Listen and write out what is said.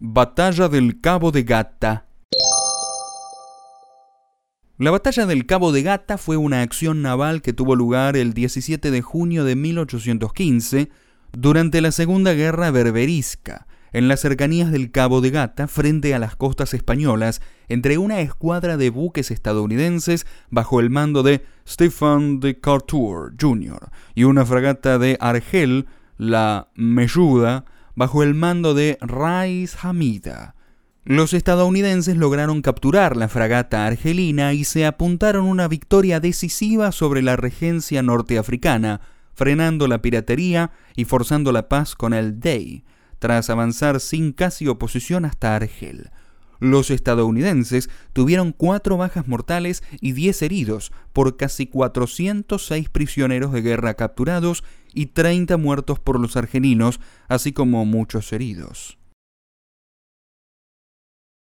Batalla del Cabo de Gata. La batalla del Cabo de Gata fue una acción naval que tuvo lugar el 17 de junio de 1815 durante la Segunda Guerra Berberisca, en las cercanías del Cabo de Gata, frente a las costas españolas, entre una escuadra de buques estadounidenses bajo el mando de Stephen de Cartour Jr. y una fragata de Argel, la Melluda, bajo el mando de Rais Hamida. Los estadounidenses lograron capturar la fragata argelina y se apuntaron una victoria decisiva sobre la regencia norteafricana, frenando la piratería y forzando la paz con el Dey, tras avanzar sin casi oposición hasta Argel. Los estadounidenses tuvieron cuatro bajas mortales y diez heridos por casi 406 prisioneros de guerra capturados y 30 muertos por los argelinos, así como muchos heridos.